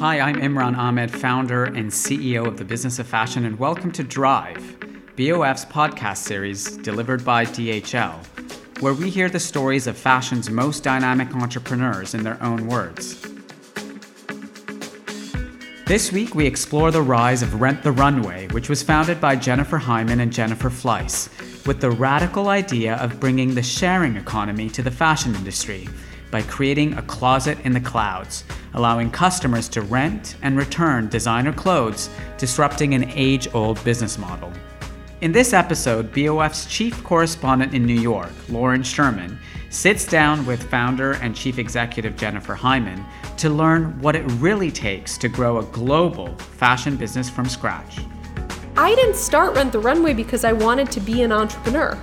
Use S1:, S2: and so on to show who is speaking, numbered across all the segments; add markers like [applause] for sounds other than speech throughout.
S1: Hi, I'm Imran Ahmed, founder and CEO of the Business of Fashion, and welcome to Drive, BOF's podcast series delivered by DHL, where we hear the stories of fashion's most dynamic entrepreneurs in their own words. This week, we explore the rise of Rent the Runway, which was founded by Jennifer Hyman and Jennifer Fleiss, with the radical idea of bringing the sharing economy to the fashion industry by creating a closet in the clouds, allowing customers to rent and return designer clothes, disrupting an age old business model. In this episode, BOF's chief correspondent in New York, Lauren Sherman, sits down with founder and chief executive Jennifer Hyman to learn what it really takes to grow a global fashion business from scratch.
S2: I didn't start Rent the Runway because I wanted to be an entrepreneur.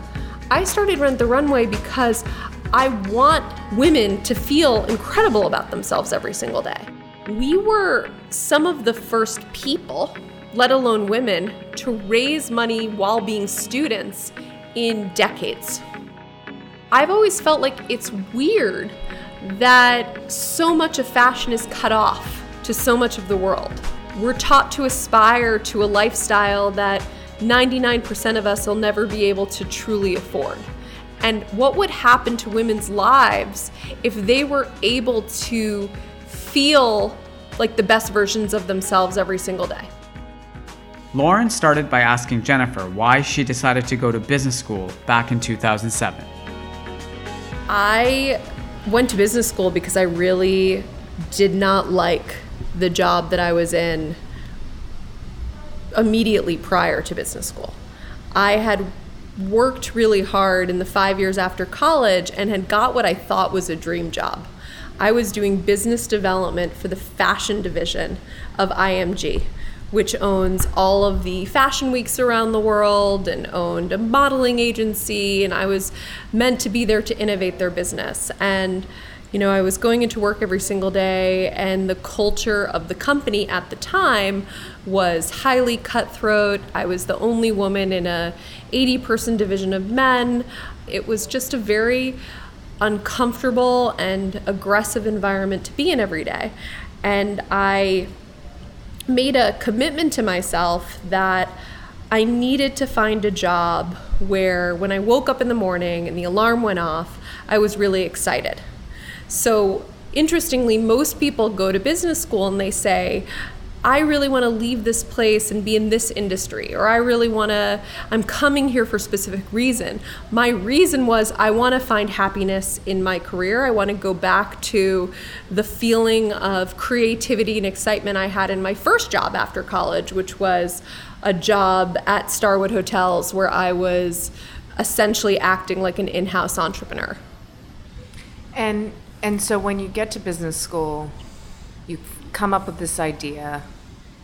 S2: I started Rent the Runway because I want women to feel incredible about themselves every single day. We were some of the first people, let alone women, to raise money while being students in decades. I've always felt like it's weird that so much of fashion is cut off to so much of the world. We're taught to aspire to a lifestyle that 99% of us will never be able to truly afford. And what would happen to women's lives if they were able to feel like the best versions of themselves every single day?
S1: Lauren started by asking Jennifer why she decided to go to business school back in 2007.
S2: I went to business school because I really did not like the job that I was in immediately prior to business school. I had worked really hard in the five years after college and had got what I thought was a dream job. I was doing business development for the fashion division of IMG, which owns all of the fashion weeks around the world and owned a modeling agency. And I was meant to be there to innovate their business. And you know, I was going into work every single day, and the culture of the company at the time was highly cutthroat. I was the only woman in a 80 person division of men. It was just a very uncomfortable and aggressive environment to be in every day. And I made a commitment to myself that I needed to find a job where when I woke up in the morning and the alarm went off, I was really excited. So, interestingly, most people go to business school and they say, I really want to leave this place and be in this industry, or I really want to, I'm coming here for a specific reason. My reason was I want to find happiness in my career. I want to go back to the feeling of creativity and excitement I had in my first job after college, which was a job at Starwood Hotels where I was essentially acting like an in house entrepreneur.
S3: And and so when you get to business school, you come up with this idea.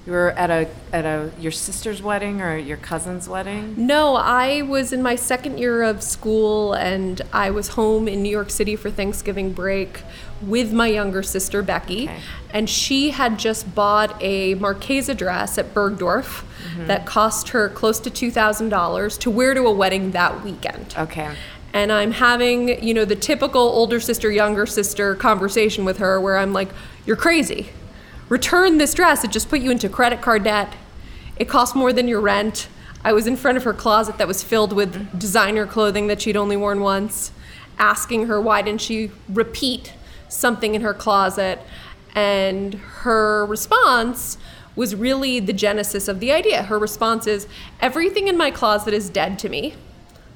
S3: You were at a at a your sister's wedding or your cousin's wedding?
S2: No, I was in my second year of school and I was home in New York City for Thanksgiving break with my younger sister Becky, okay. and she had just bought a Marchesa dress at Bergdorf mm-hmm. that cost her close to two thousand dollars to wear to a wedding that weekend.
S3: Okay
S2: and I'm having, you know, the typical older sister, younger sister conversation with her where I'm like, you're crazy. Return this dress. It just put you into credit card debt. It costs more than your rent. I was in front of her closet that was filled with designer clothing that she'd only worn once, asking her why didn't she repeat something in her closet. And her response was really the genesis of the idea. Her response is everything in my closet is dead to me.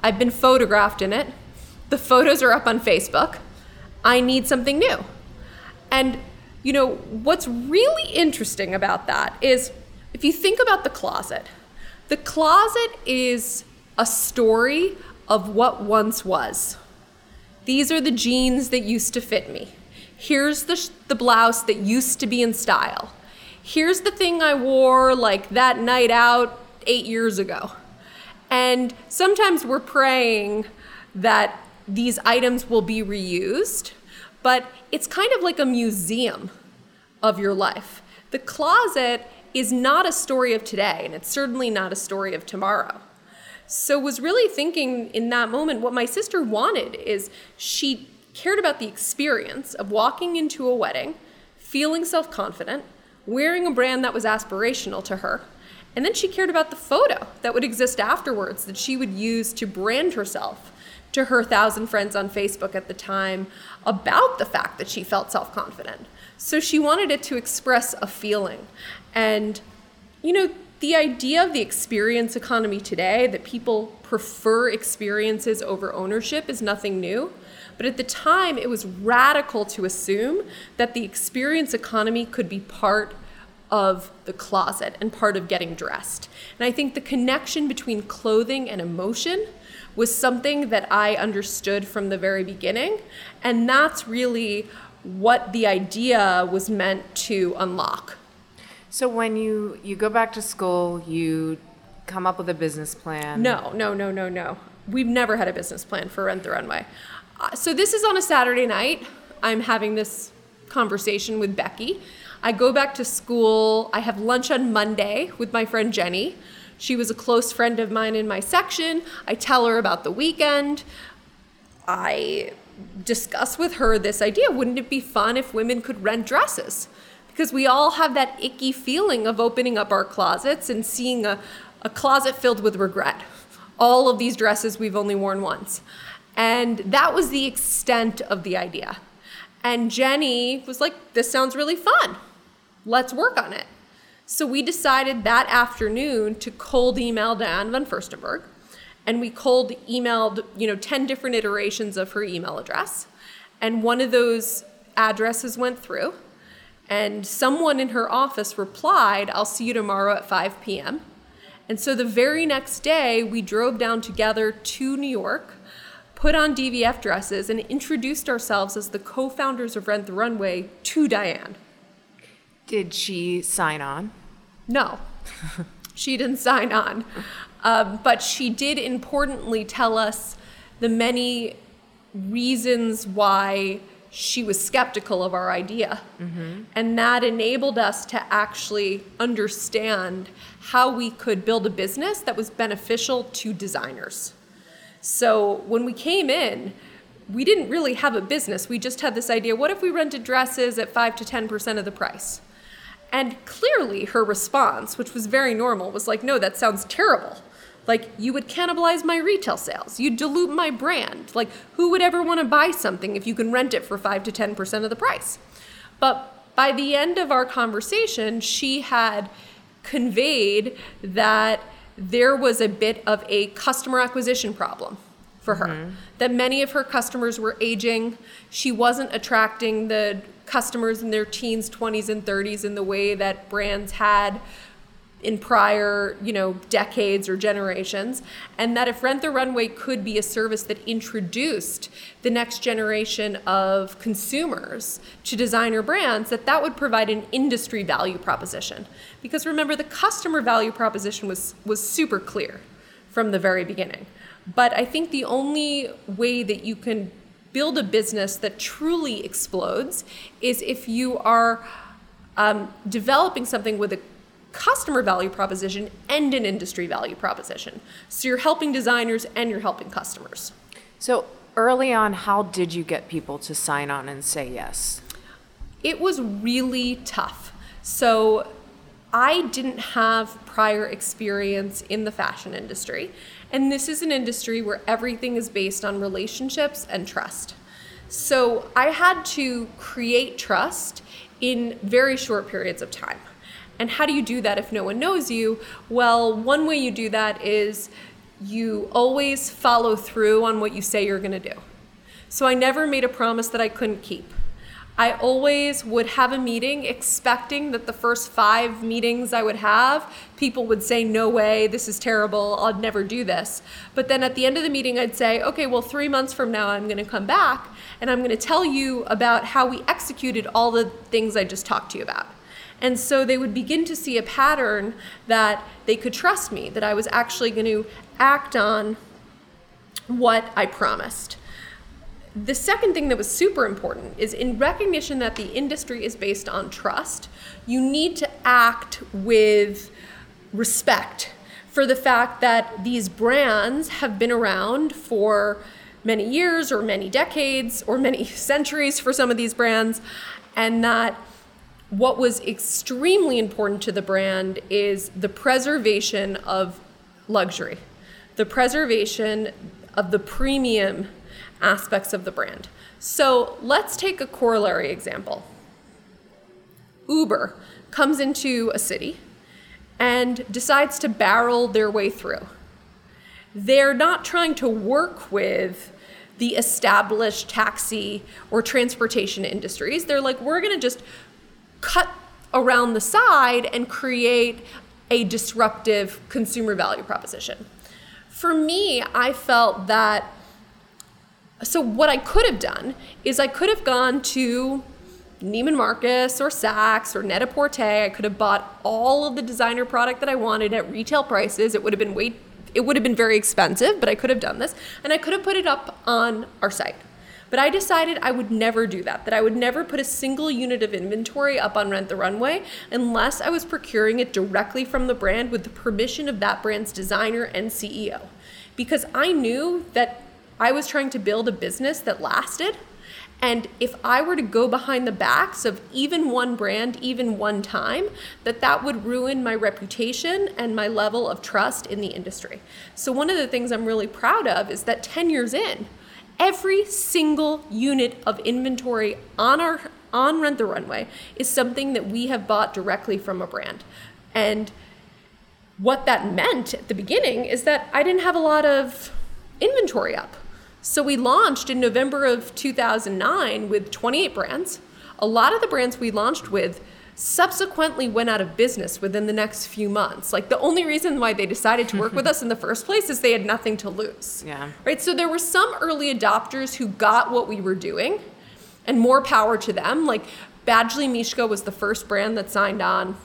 S2: I've been photographed in it. The photos are up on Facebook. I need something new. And, you know, what's really interesting about that is if you think about the closet, the closet is a story of what once was. These are the jeans that used to fit me. Here's the, sh- the blouse that used to be in style. Here's the thing I wore like that night out eight years ago. And sometimes we're praying that these items will be reused, but it's kind of like a museum of your life. The closet is not a story of today, and it's certainly not a story of tomorrow. So was really thinking in that moment what my sister wanted is she cared about the experience of walking into a wedding, feeling self-confident, wearing a brand that was aspirational to her. And then she cared about the photo that would exist afterwards that she would use to brand herself to her thousand friends on Facebook at the time about the fact that she felt self confident. So she wanted it to express a feeling. And, you know, the idea of the experience economy today, that people prefer experiences over ownership, is nothing new. But at the time, it was radical to assume that the experience economy could be part of the closet and part of getting dressed. And I think the connection between clothing and emotion was something that I understood from the very beginning. And that's really what the idea was meant to unlock.
S3: So when you you go back to school, you come up with a business plan.
S2: No, no, no, no, no. We've never had a business plan for Rent the Runway. Uh, so this is on a Saturday night. I'm having this conversation with Becky. I go back to school. I have lunch on Monday with my friend Jenny. She was a close friend of mine in my section. I tell her about the weekend. I discuss with her this idea wouldn't it be fun if women could rent dresses? Because we all have that icky feeling of opening up our closets and seeing a, a closet filled with regret. All of these dresses we've only worn once. And that was the extent of the idea. And Jenny was like, This sounds really fun. Let's work on it. So we decided that afternoon to cold email Diane von Furstenberg. And we cold emailed, you know, 10 different iterations of her email address. And one of those addresses went through. And someone in her office replied, I'll see you tomorrow at 5 p.m. And so the very next day, we drove down together to New York, put on DVF dresses, and introduced ourselves as the co founders of Rent the Runway to Diane.
S3: Did she sign on?
S2: No, [laughs] she didn't sign on. Um, but she did importantly tell us the many reasons why she was skeptical of our idea. Mm-hmm. And that enabled us to actually understand how we could build a business that was beneficial to designers. So when we came in, we didn't really have a business. We just had this idea what if we rented dresses at 5 to 10% of the price? And clearly, her response, which was very normal, was like, no, that sounds terrible. Like, you would cannibalize my retail sales. You'd dilute my brand. Like, who would ever want to buy something if you can rent it for 5 to 10% of the price? But by the end of our conversation, she had conveyed that there was a bit of a customer acquisition problem for her. Mm-hmm. That many of her customers were aging. She wasn't attracting the customers in their teens, 20s, and 30s in the way that brands had in prior, you know, decades or generations, and that if Rent the Runway could be a service that introduced the next generation of consumers to designer brands, that that would provide an industry value proposition. Because remember, the customer value proposition was was super clear from the very beginning. But I think the only way that you can build a business that truly explodes is if you are um, developing something with a customer value proposition and an industry value proposition. So you're helping designers and you're helping customers.
S3: So early on, how did you get people to sign on and say yes?
S2: It was really tough. So I didn't have prior experience in the fashion industry. And this is an industry where everything is based on relationships and trust. So I had to create trust in very short periods of time. And how do you do that if no one knows you? Well, one way you do that is you always follow through on what you say you're going to do. So I never made a promise that I couldn't keep. I always would have a meeting expecting that the first five meetings I would have, people would say, No way, this is terrible, I'll never do this. But then at the end of the meeting, I'd say, Okay, well, three months from now, I'm to come back and I'm to tell you about how we executed all the things I just talked to you about. And so they would begin to see a pattern that they could trust me, that I was actually to act on what I promised. The second thing that was super important is in recognition that the industry is based on trust, you need to act with respect for the fact that these brands have been around for many years or many decades or many [laughs] centuries for some of these brands, and that what was extremely important to the brand is the preservation of luxury, the preservation of the premium aspects of the brand. So let's take a corollary example. Uber comes into a city and decides to barrel their way through. They're not trying to work with the established taxi or transportation industries. They're like, we're going to just cut around the side and create a disruptive consumer value proposition. For me, I felt that. So, what I could have done is I could have gone to Neiman Marcus or Saks or Net-a-Porter. I could have bought all of the designer product that I wanted at retail prices. It would have been way it would have been very expensive, but I could have done this and I could have put it up on our site. But I decided I would never do that, that I would never put a single unit of inventory up on Rent the Runway unless I was procuring it directly from the brand with the permission of that brand's designer and CEO. Because I knew that I was trying to build a business that lasted and if I were to go behind the backs of even one brand, even one time, that that would ruin my reputation and my level of trust in the industry. So one of the things I'm really proud of is that 10 years in, every single unit of inventory on our on Rent the Runway is something that we have bought directly from a brand. And what that meant at the beginning is that I didn't have a lot of inventory up. So we launched in November of 2009 with 28 brands. A lot of the brands we launched with subsequently went out of business within the next few months. Like the only reason why they decided to work with [laughs] us in the first place is they had nothing to lose.
S3: Yeah.
S2: Right? So there were some early adopters who got what we were doing and more power to them. Like Badgley Mischka was the first brand that signed on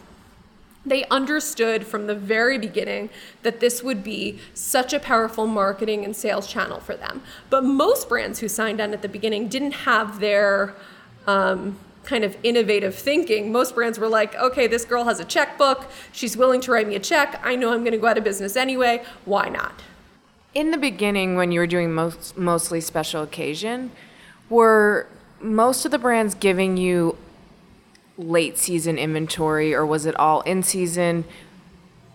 S2: they understood from the very beginning that this would be such a powerful marketing and sales channel for them. But most brands who signed on at the beginning didn't have their um, kind of innovative thinking. Most brands were like, okay, this girl has a checkbook. She's willing to write me a check. I know I'm going to go out of business anyway. Why not?
S3: In the beginning, when you were doing most, mostly special occasion, were most of the brands giving you late season inventory or was it all in season?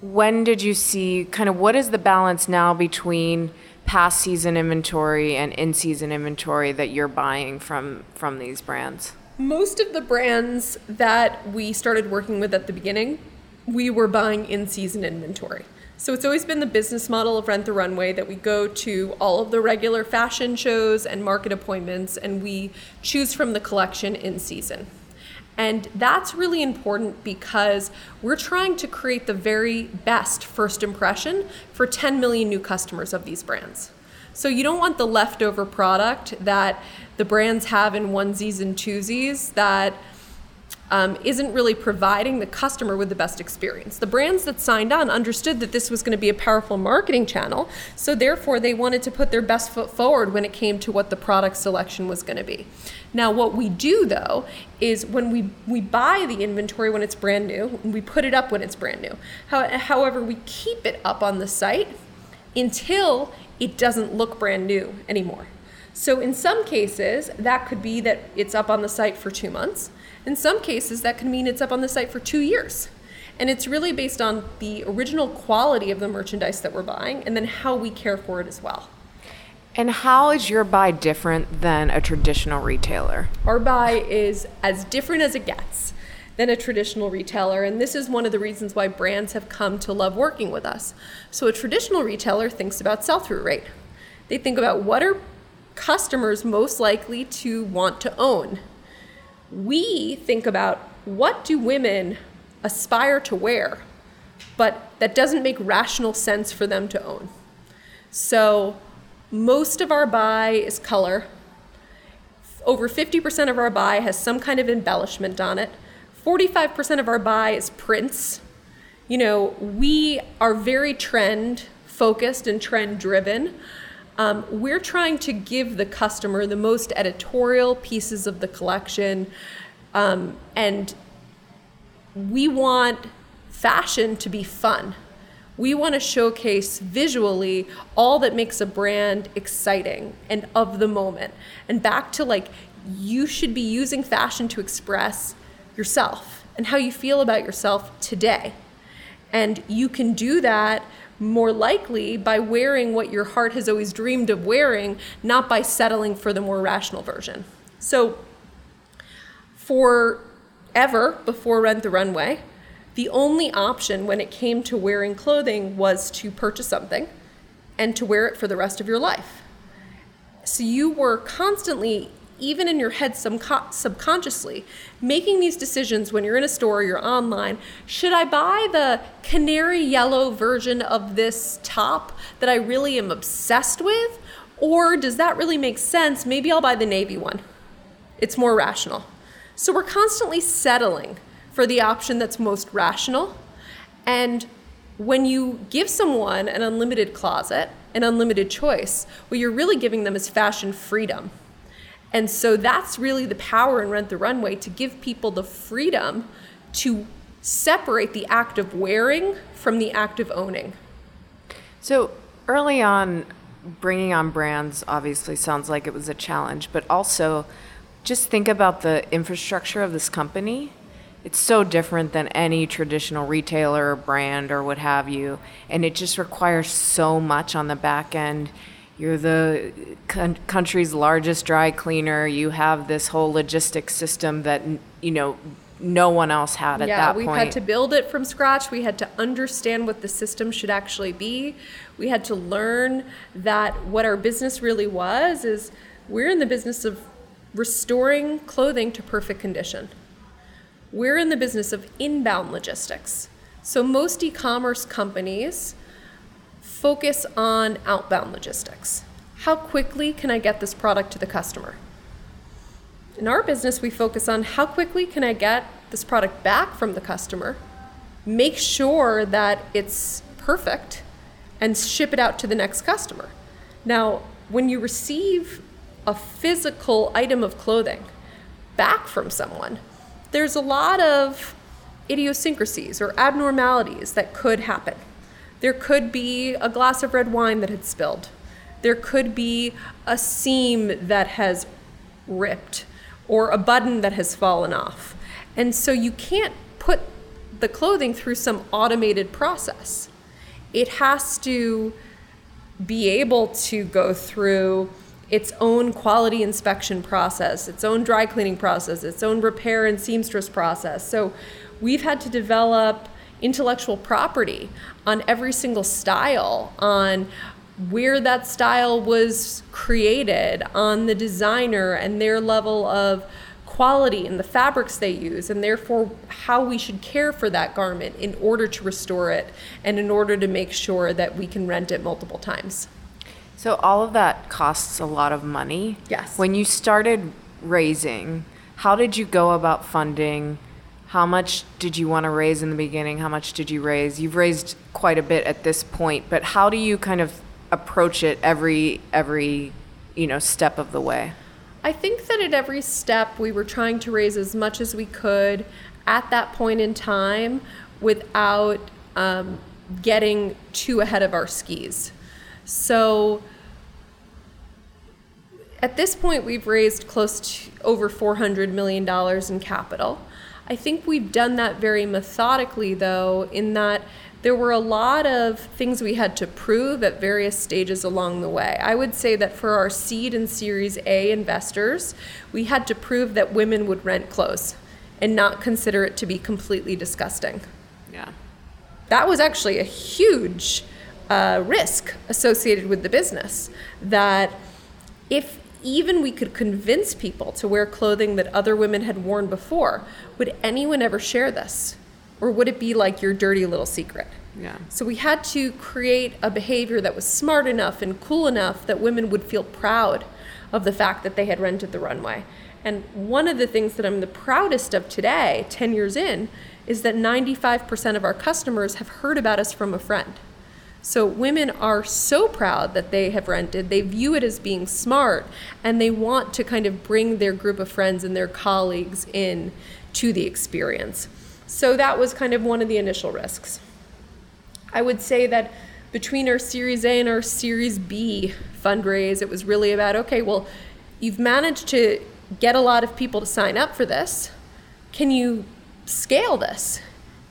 S3: When did you see kind of what is the balance now between past season inventory and in season inventory that you're buying from from these brands?
S2: Most of the brands that we started working with at the beginning, we were buying in season inventory. So it's always been the business model of Rent the Runway that we go to all of the regular fashion shows and market appointments and we choose from the collection in season. And that's really important because we're trying to create the very best first impression for 10 million new customers of these brands. So you don't want the leftover product that the brands have in onesies and twosies that um, isn't really providing the customer with the best experience. The brands that signed on understood that this was going to be a powerful marketing channel, so therefore they wanted to put their best foot forward when it came to what the product selection was going to be. Now, what we do though is when we, we buy the inventory when it's brand new, we put it up when it's brand new. How, however, we keep it up on the site until it doesn't look brand new anymore. So, in some cases, that could be that it's up on the site for two months. In some cases, that can mean it's up on the site for two years. And it's really based on the original quality of the merchandise that we're buying and then how we care for it as well.
S3: And how is your buy different than a traditional retailer?
S2: Our buy is as different as it gets than a traditional retailer, and this is one of the reasons why brands have come to love working with us. So, a traditional retailer thinks about sell through rate, they think about what are customers most likely to want to own we think about what do women aspire to wear, but that doesn't make rational sense for them to own. So most of our buy is color. Over 50% of our buy has some kind of embellishment on it. 45% of our buy is prints. You know, we are very trend focused and trend driven. Um, we're trying to give the customer the most editorial pieces of the collection, um, and we want fashion to be fun. We want to showcase visually all that makes a brand exciting and of the moment. And back to like, you should be using fashion to express yourself and how you feel about yourself today. And you can do that more likely by wearing what your heart has always dreamed of wearing, not by settling for the more rational version. So, forever before Rent the Runway, the only option when it came to wearing clothing was to purchase something and to wear it for the rest of your life. So you were constantly, even in your head subconsciously, making these decisions when you're in a store, or you're online. Should I buy the canary yellow version of this top that I really am obsessed with? Or does that really make sense? Maybe I'll buy the navy one. It's more rational. So we're constantly settling for the option that's most rational. And when you give someone an unlimited closet, an unlimited choice, what you're really giving them is fashion freedom. And so that's really the power in Rent the Runway to give people the freedom to separate the act of wearing from the act of owning.
S3: So early on, bringing on brands obviously sounds like it was a challenge, but also just think about the infrastructure of this company it's so different than any traditional retailer or brand or what have you and it just requires so much on the back end you're the con- country's largest dry cleaner you have this whole logistics system that you know no one else had at
S2: yeah,
S3: that point.
S2: Yeah, we had to build it from scratch. We had to understand what the system should actually be. We had to learn that what our business really was is we're in the business of restoring clothing to perfect condition. We're in the business of inbound logistics. So most e commerce companies focus on outbound logistics. How quickly can I get this product to the customer? In our business, we focus on how quickly can I get this product back from the customer, make sure that it's perfect, and ship it out to the next customer. Now, when you receive a physical item of clothing back from someone, there's a lot of idiosyncrasies or abnormalities that could happen. There could be a glass of red wine that had spilled. There could be a seam that has ripped or a button that has fallen off. And so you can't put the clothing through some automated process. It has to be able to go through its own quality inspection process, its own dry cleaning process, its own repair and seamstress process. So we've had to develop intellectual property on every single style, on where that style was created, on the designer and their level of quality and the fabrics they use, and therefore how we should care for that garment in order to restore it and in order to make sure that we can rent it multiple times.
S3: So all of that costs a lot of money.
S2: Yes.
S3: When you started raising, how did you go about funding? How much did you want to raise in the beginning? How much did you raise? You've raised quite a bit at this point, but how do you kind of approach it every every, you know, step of the way?
S2: I think that at every step we were trying to raise as much as we could at that point in time without um, getting too ahead of our skis. So at this point, we've raised close to over $400 million in capital. I think we've done that very methodically, though, in that there were a lot of things we had to prove at various stages along the way. I would say that for our seed and Series A investors, we had to prove that women would rent clothes and not consider it to be completely disgusting.
S3: Yeah.
S2: That was actually a huge uh, risk associated with the business. That if even we could convince people to wear clothing that other women had worn before, would anyone ever share this? Or would it be like your dirty little secret?
S3: Yeah.
S2: So we had to create a behavior that was smart enough and cool enough that women would feel proud of the fact that they had rented the runway. And one of the things that I'm the proudest of today, 10 years in, is that 95% of our customers have heard about us from a friend. So women are so proud that they have rented. They view it as being smart and they want to kind of bring their group of friends and their colleagues in to the experience. So that was kind of one of the initial risks. I would say that between our Series A and our Series B fundraise, it was really about okay, well, you've managed to get a lot of people to sign up for this. Can you scale this?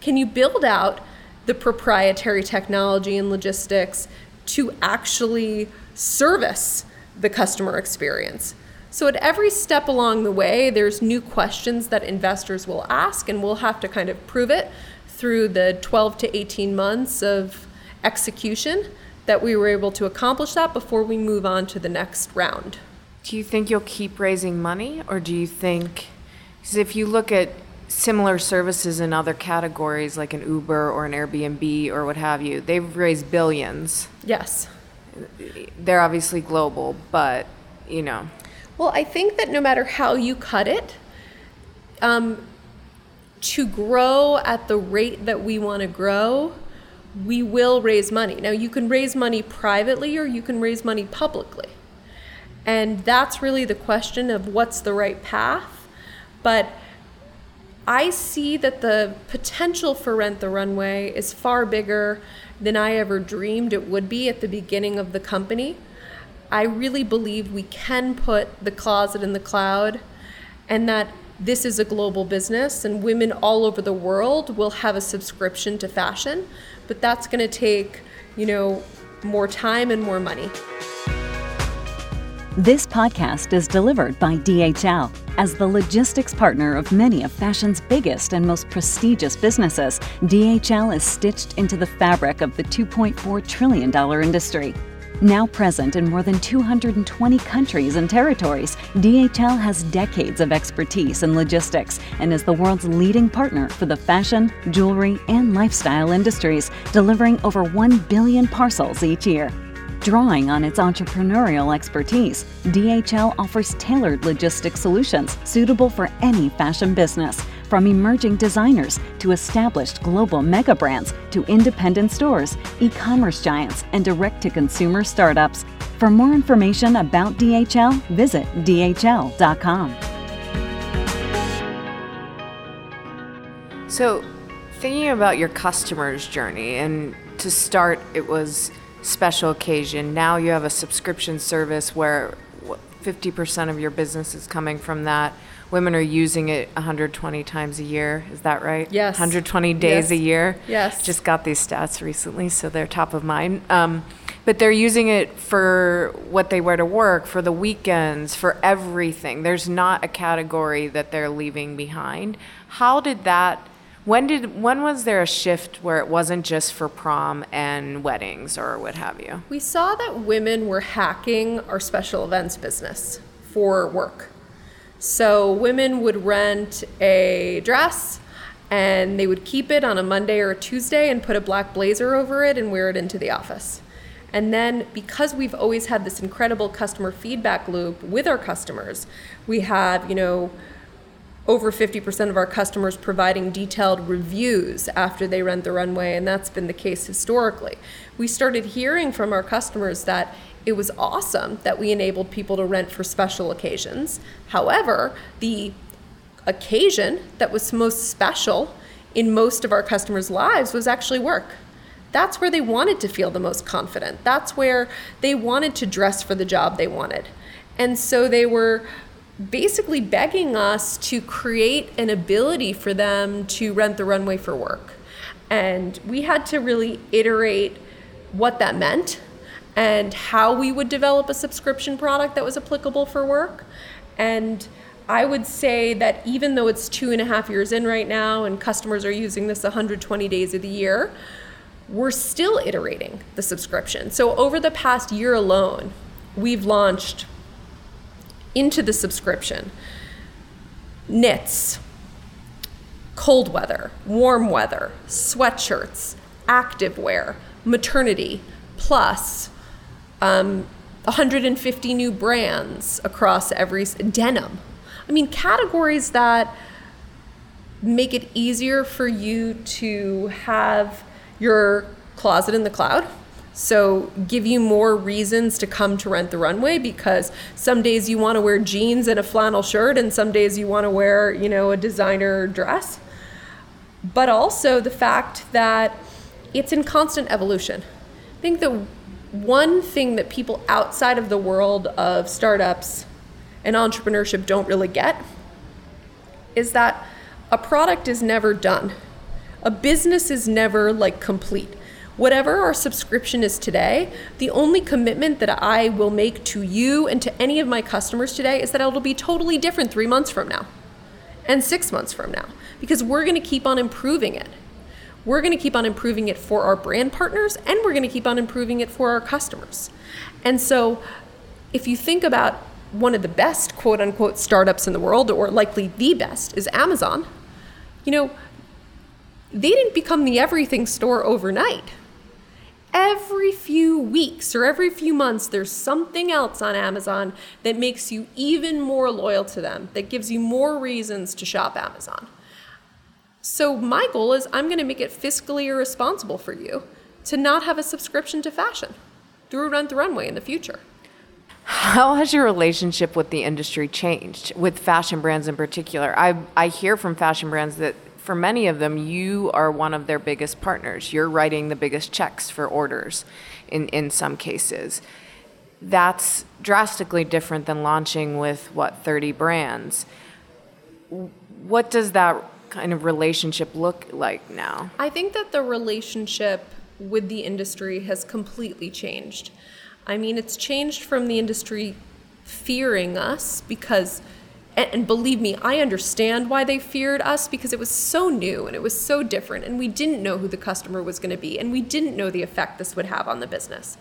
S2: Can you build out the proprietary technology and logistics to actually service the customer experience? So, at every step along the way, there's new questions that investors will ask, and we'll have to kind of prove it through the 12 to 18 months of execution that we were able to accomplish that before we move on to the next round.
S3: Do you think you'll keep raising money, or do you think, because if you look at similar services in other categories like an Uber or an Airbnb or what have you, they've raised billions.
S2: Yes.
S3: They're obviously global, but you know.
S2: Well, I think that no matter how you cut it, um, to grow at the rate that we want to grow, we will raise money. Now, you can raise money privately or you can raise money publicly. And that's really the question of what's the right path. But I see that the potential for Rent the Runway is far bigger than I ever dreamed it would be at the beginning of the company. I really believe we can put the closet in the cloud and that this is a global business and women all over the world will have a subscription to fashion, but that's going to take, you know, more time and more money.
S4: This podcast is delivered by DHL. As the logistics partner of many of fashion's biggest and most prestigious businesses, DHL is stitched into the fabric of the $2.4 trillion industry. Now present in more than 220 countries and territories, DHL has decades of expertise in logistics and is the world's leading partner for the fashion, jewelry, and lifestyle industries, delivering over 1 billion parcels each year. Drawing on its entrepreneurial expertise, DHL offers tailored logistics solutions suitable for any fashion business, from emerging designers to established global mega brands to independent stores, e commerce giants, and direct to consumer startups. For more information about DHL, visit dhl.com.
S3: So, thinking about your customer's journey, and to start, it was special occasion. Now you have a subscription service where 50% of your business is coming from that. Women are using it 120 times a year. Is that right?
S2: Yes.
S3: 120 days
S2: Yes.
S3: a year.
S2: Yes.
S3: Just got these stats recently, so they're top of mind. Um, but they're using it for what they wear to work, for the weekends, for everything. There's not a category that they're leaving behind. How did that? When did when was there a shift where it wasn't just for prom and weddings or what have you?
S2: We saw that women were hacking our special events business for work. So women would rent a dress and they would keep it on a Monday or a Tuesday and put a black blazer over it and wear it into the office. And then because we've always had this incredible customer feedback loop with our customers, we have, you know, over 50% of our customers providing detailed reviews after they rent the runway, and that's been the case historically. We started hearing from our customers that it was awesome that we enabled people to rent for special occasions. However, the occasion that was most special in most of our customers' lives was actually work. That's where they wanted to feel the most confident. That's where they wanted to dress for the job they wanted. And so they were basically begging us to create an ability for them to rent the runway for work. And we had to really iterate what that meant and how we would develop a subscription product that was applicable for work. And I would say that even though it's two and a half years in right now and customers are using this 120 days of the year, we're still iterating the subscription. So over the past year alone, we've launched into the subscription knits, cold weather, warm weather, sweatshirts, activewear, maternity, plus um, 150 new brands across every denim. I mean, categories that make it easier for you to have your closet in the cloud. So, give you more reasons to come to rent the runway because some days you want to wear jeans and a flannel shirt, and some days you want to wear, you know, a designer dress. But also the fact that it's in constant evolution. I think the one thing that people outside of the world of startups and entrepreneurship don't really get is that a product is never done. A business is never like complete. Whatever our subscription is today, the only commitment that I will make to you and to any of my customers today is that it'll be totally different three months from now and six months from now because we're going to keep on improving it. We're going to keep on improving it for our brand partners and we're going to keep on improving it for our customers. And so, if you think about one of the best quote unquote startups in the world, or likely the best, is Amazon, you know, they didn't become the everything store overnight. Every few weeks or every few months, there's something else on Amazon that makes you even more loyal to them, that gives you more reasons to shop Amazon. So, my goal is I'm going to make it fiscally irresponsible for you to not have a subscription to fashion through Rent the Runway in the future.
S3: How has your relationship with the industry changed, with fashion brands in particular? I, I hear from fashion brands that for many of them, you are one of their biggest partners. You're writing the biggest checks for orders in, in some cases. That's drastically different than launching with, what, 30 brands. What does that kind of relationship look like now?
S2: I think that the relationship with the industry has completely changed. I mean, it's changed from the industry fearing us because and, and, believe me, I understand why they feared us because it was so new and it was so different, and we didn't know who the customer was going to be, and we didn't know the effect this would have on the business.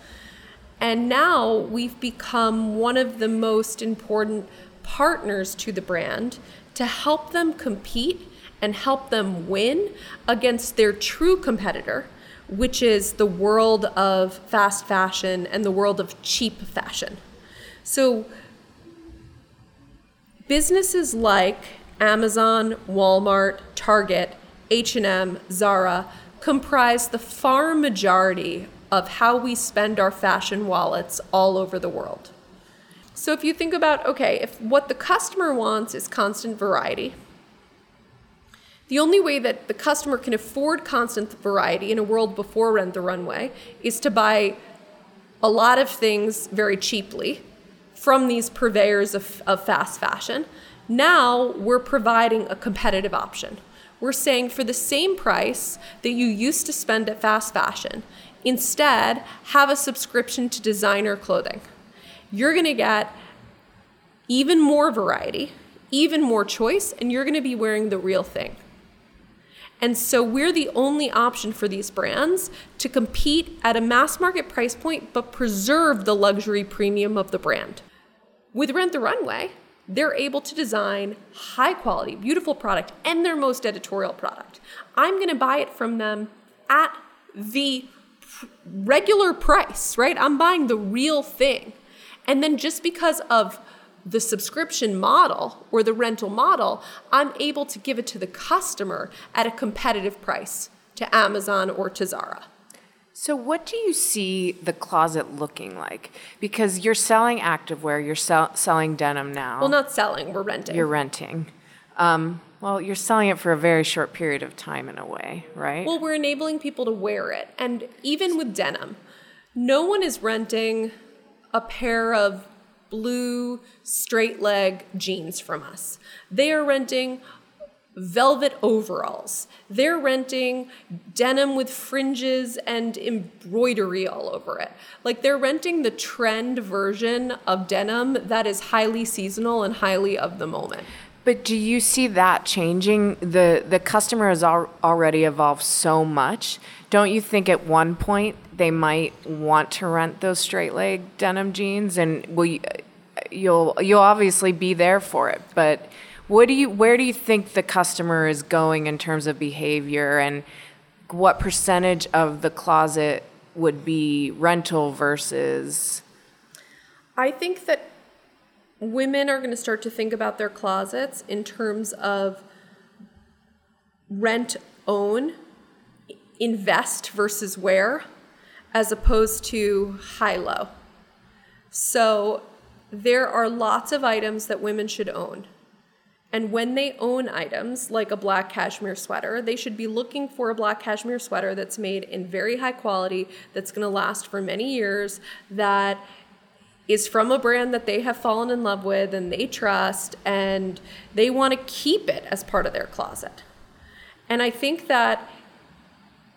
S2: And now we've become one of the most important partners to the brand to help them compete and help them win against their true competitor, which is the world of fast fashion and the world of cheap fashion. So, businesses like Amazon, Walmart, Target, H&M, Zara comprise the far majority of how we spend our fashion wallets all over the world. So if you think about okay, if what the customer wants is constant variety, the only way that the customer can afford constant variety in a world before Rent the Runway is to buy a lot of things very cheaply from these purveyors of, of fast fashion. Now we're providing a competitive option. We're saying for the same price that you used to spend at fast fashion, instead have a subscription to designer clothing. You're to get even more variety, even more choice, and you're to be wearing the real thing. And so we're the only option for these brands to compete at a mass market price point but preserve the luxury premium of the brand. With Rent the Runway, they're able to design high quality, beautiful product and their most editorial product. I'm going to buy it from them at the regular price, right? I'm buying the real thing. And then just because of the subscription model or the rental model, I'm able to give it to the customer at a competitive price to Amazon or to Zara.
S3: So, what do you see the closet looking like? Because you're selling activewear, you're sell- selling denim now.
S2: Well, not selling, we're renting.
S3: You're renting. Um, well, you're selling it for a very short period of time in a way, right?
S2: Well, we're enabling people to wear it. And even with denim, no one is renting a pair of blue straight leg jeans from us. They are renting velvet overalls. They're renting denim with fringes and embroidery all over it. Like they're renting the trend version of denim that is highly seasonal and highly of the moment.
S3: But do you see that changing? The the customer has al- already evolved so much. Don't you think at one point they might want to rent those straight leg denim jeans and will you, you'll you'll obviously be there for it, but what do you where do you think the customer is going in terms of behavior and what percentage of the closet would be rental versus?
S2: I think that women are going to start to think about their closets in terms of rent own invest versus wear as opposed to high low. So there are lots of items that women should own and when they own items like a black cashmere sweater, they should be looking for a black cashmere sweater that's made in very high quality, that's going to last for many years, that is from a brand that they have fallen in love with and they trust and they want to keep it as part of their closet. And I think that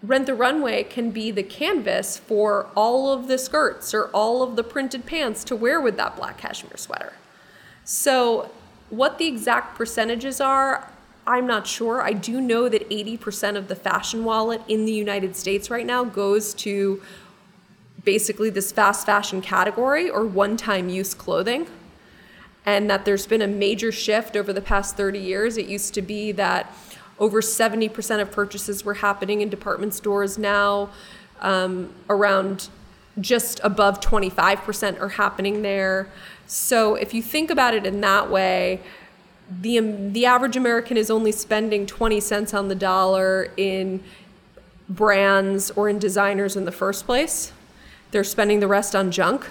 S2: Rent the Runway can be the canvas for all of the skirts or all of the printed pants to wear with that black cashmere sweater. So, what the exact percentages are, I'm not sure. I do know that 80% of the fashion wallet in the United States right now goes to basically this fast fashion category or one time use clothing. And that there's been a major shift over the past 30 years. It used to be that over 70% of purchases were happening in department stores. Now, um, around just above 25% are happening there. So, if you think about it in that way, the, um, the average American is only spending 20 cents on the dollar in brands or in designers in the first place. They're spending the rest on junk,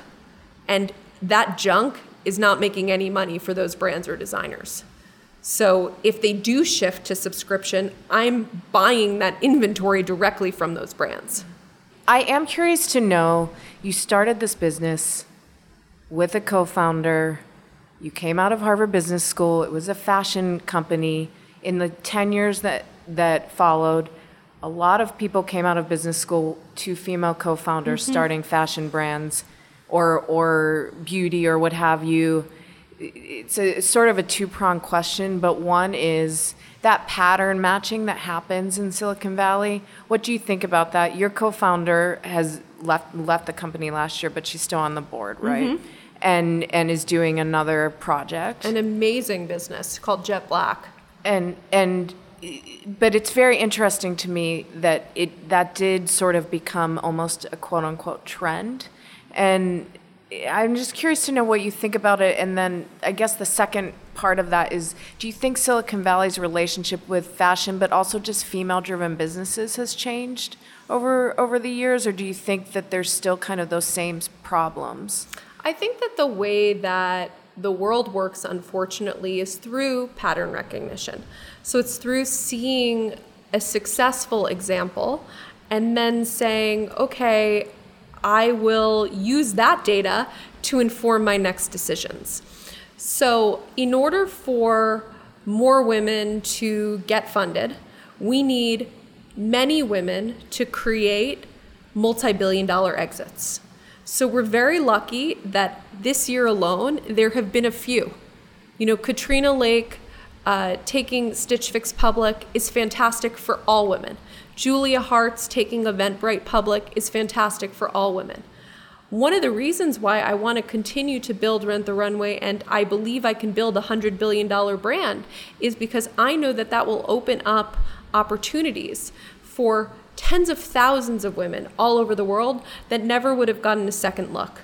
S2: and that junk is not making any money for those brands or designers. So if they do shift to subscription, I'm buying that inventory directly from those brands.
S3: I am curious to know you started this business with a co founder. You came out of Harvard Business School. It was a fashion company. In the 10 years that, that followed, a lot of people came out of business school, two female co founders mm-hmm. starting fashion brands or, or beauty or what have you it's, a, it's sort of a two pronged question, but one is that pattern matching that happens in Silicon Valley. What do you think about that? Your co founder has left, left the company last year, but she's still on the board, right? Mm-hmm. And, and is doing another project.
S2: An amazing business called Jetblack.
S3: And, and but it's very interesting to me that it that did sort of become almost a quote unquote trend and I'm just curious to know what you think about it. And then I guess the second part of that is do you think Silicon Valley's relationship with fashion, but also just female driven businesses, has changed over, over the years? Or do you think that there's still kind of those same problems?
S2: I think that the way that the world works, unfortunately, is through pattern recognition. So it's through seeing a successful example and then saying, okay, I will use that data to inform my next decisions. So, in order for more women to get funded, we need many women to create multi billion dollar exits. So, we're very lucky that this year alone, there have been a few. You know, Katrina Lake uh, taking Stitch Fix public is fantastic for all women. Julia Hartz taking Eventbrite public is fantastic for all women. One of the reasons why I want to continue to build Rent the Runway and I believe I can build a $100 billion brand is because I know that that will open up opportunities for tens of thousands of women all over the world that never would have gotten a second look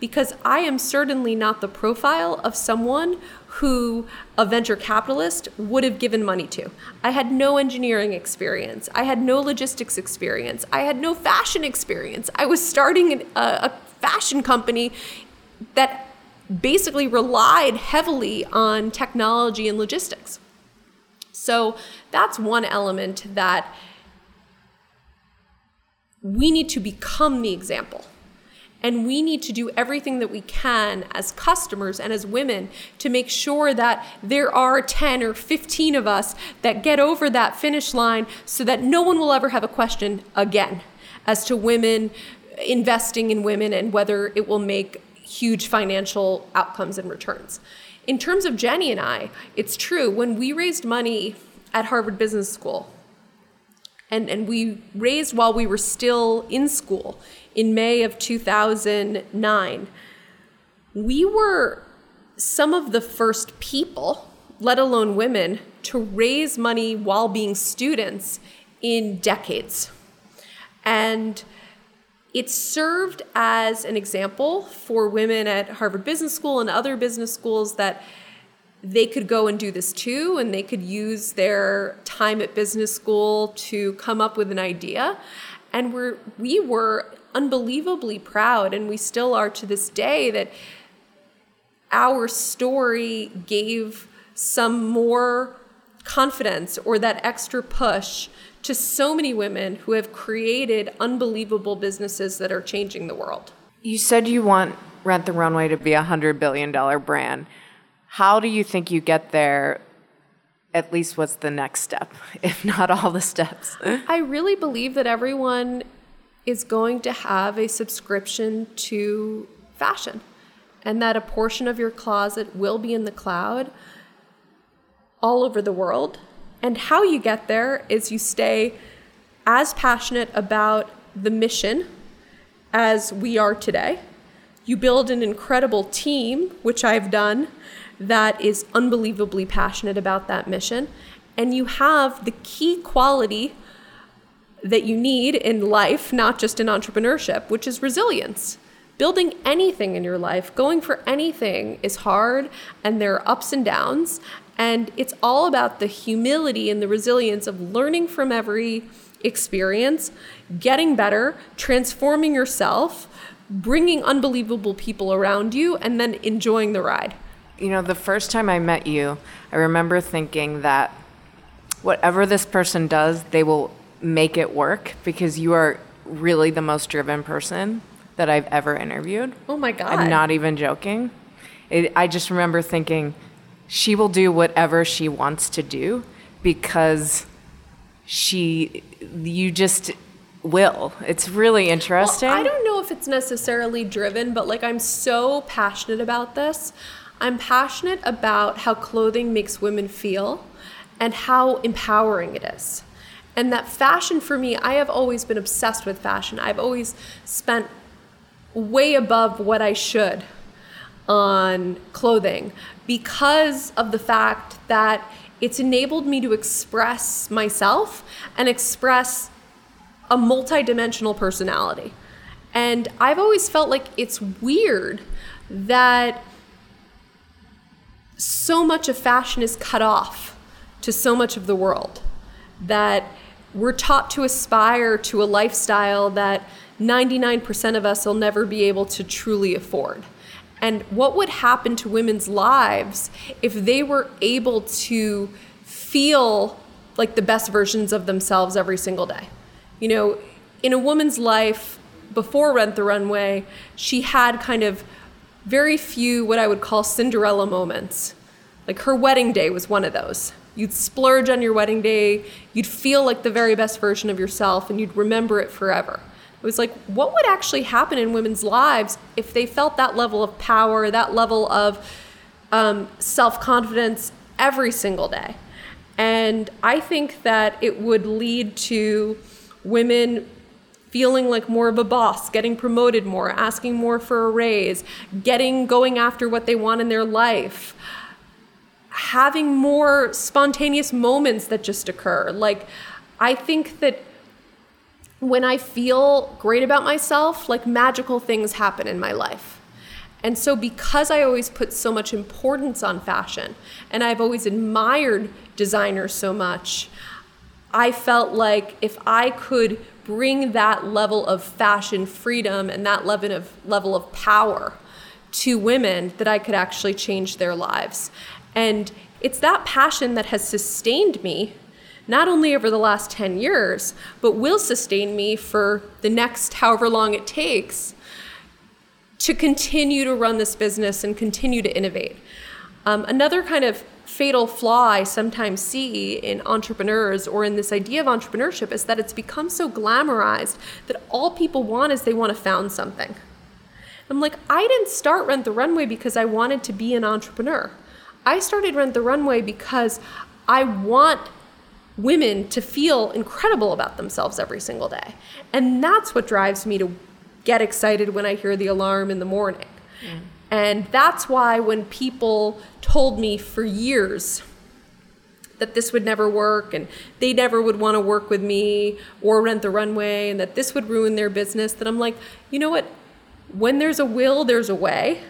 S2: because I am certainly not the profile of someone who a venture capitalist would have given money to. I had no engineering experience. I had no logistics experience. I had no fashion experience. I was starting a, a fashion company that basically relied heavily on technology and logistics. So that's one element that we need to become the example. And we need to do everything that we can as customers and as women to make sure that there are 10 or 15 of us that get over that finish line so that no one will ever have a question again as to women investing in women and whether it will make huge financial outcomes and returns. In terms of Jenny and I, it's true. When we raised money at Harvard Business School, and, and we raised while we were still in school in May of 2009. We were some of the first people, let alone women, to raise money while being students in decades. And it served as an example for women at Harvard Business School and other business schools that they could go and do this too, and they could use their time at business school to come up with an idea. And we're, we were unbelievably proud, and we still are to this day, that our story gave some more confidence or that extra push to so many women who have created unbelievable businesses that are changing the world.
S3: You said you want Rent the Runway to be a $100 billion brand. How do you think you get there? At least what's the next step, [laughs] if not all the steps?
S2: I really believe that everyone is going to have a subscription to fashion and that a portion of your closet will be in the cloud all over the world. And how you get there is you stay as passionate about the mission as we are today. You build an incredible team, which I've done, that is unbelievably passionate about that mission. And you have the key quality that you need in life, not just in entrepreneurship, which is resilience. Building anything in your life, going for anything is hard, and there are ups and downs. And it's all about the humility and the resilience of learning from every experience, getting better, transforming yourself, bringing unbelievable people around you, and then enjoying the ride.
S3: You know, the first time I met you, I remember thinking that whatever this person does, they will make it work because you are really the most driven person that I've ever interviewed.
S2: Oh my God.
S3: I'm not even joking. It, I just remember thinking, she will do whatever she wants to do because she, you just will. It's really interesting.
S2: Well, I don't know if it's necessarily driven, but like I'm so passionate about this. I'm passionate about how clothing makes women feel and how empowering it is. And that fashion for me, I have always been obsessed with fashion. I've always spent way above what I should on clothing because of the fact that it's enabled me to express myself and express a multidimensional personality. And I've always felt like it's weird that so much of fashion is cut off to so much of the world. That we're taught to aspire to a lifestyle that 99% of us will never be able to truly afford. And what would happen to women's lives if they were able to feel like the best versions of themselves every single day? You know, in a woman's life before Rent the Runway, she had kind of very few what I would call Cinderella moments. Like her wedding day was one of those. You'd splurge on your wedding day, you'd feel like the very best version of yourself, and you'd remember it forever. It was like, what would actually happen in women's lives if they felt that level of power, that level of um, self confidence every single day? And I think that it would lead to women feeling like more of a boss, getting promoted more, asking more for a raise, getting going after what they want in their life having more spontaneous moments that just occur. Like, I think that when I feel great about myself, like magical things happen in my life. And so, because I always put so much importance on fashion and I've always admired designers so much, I felt like if I could bring that level of fashion freedom and that level of, level of power to women, that I could actually change their lives. And it's that passion that has sustained me not only over the last 10 years, but will sustain me for the next however long it takes to continue to run this business and continue to innovate. Um, another kind of fatal flaw I sometimes see in entrepreneurs or in this idea of entrepreneurship is that it's become so glamorized that all people want is they want to found something. I'm like, I didn't start Rent the Runway because I wanted to be an entrepreneur. I started Rent the Runway because I want women to feel incredible about themselves every single day. And that's what drives me to get excited when I hear the alarm in the morning. And that's why when people told me for years that this would never work and they never would want to work with me or rent the runway and that this would ruin their business, that I'm like, you know what? When there's a will, there's a way.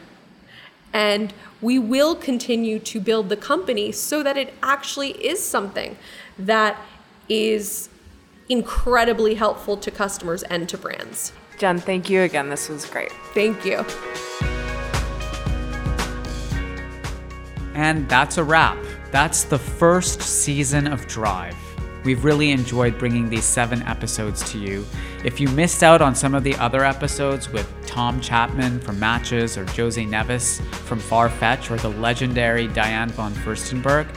S2: And we will continue to build the company so that it actually is something that is incredibly helpful to customers and to brands.
S3: Jen, thank you again. This was great.
S2: Thank you.
S1: And that's a wrap. That's the first season of Drive. We've really enjoyed bringing these seven episodes to you. If you missed out on some of the other episodes with Tom Chapman from Matches or Jose Neves from Farfetch or the legendary Diane von Furstenberg,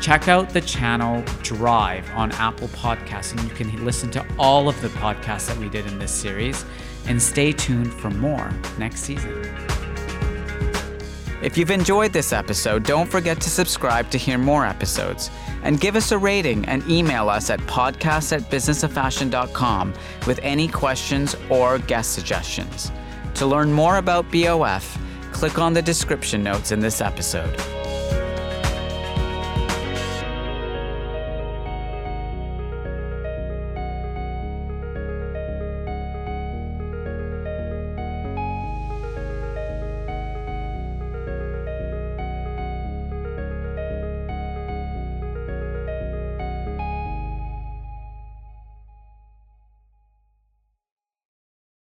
S1: check out the channel Drive on Apple Podcasts and you can listen to all of the podcasts that we did in this series and stay tuned for more next season. If you've enjoyed this episode, don't forget to subscribe to hear more episodes. And give us a rating and email us at podcast at businessoffashion.com with any questions or guest suggestions. To learn more about BOF, click on the description notes in this episode.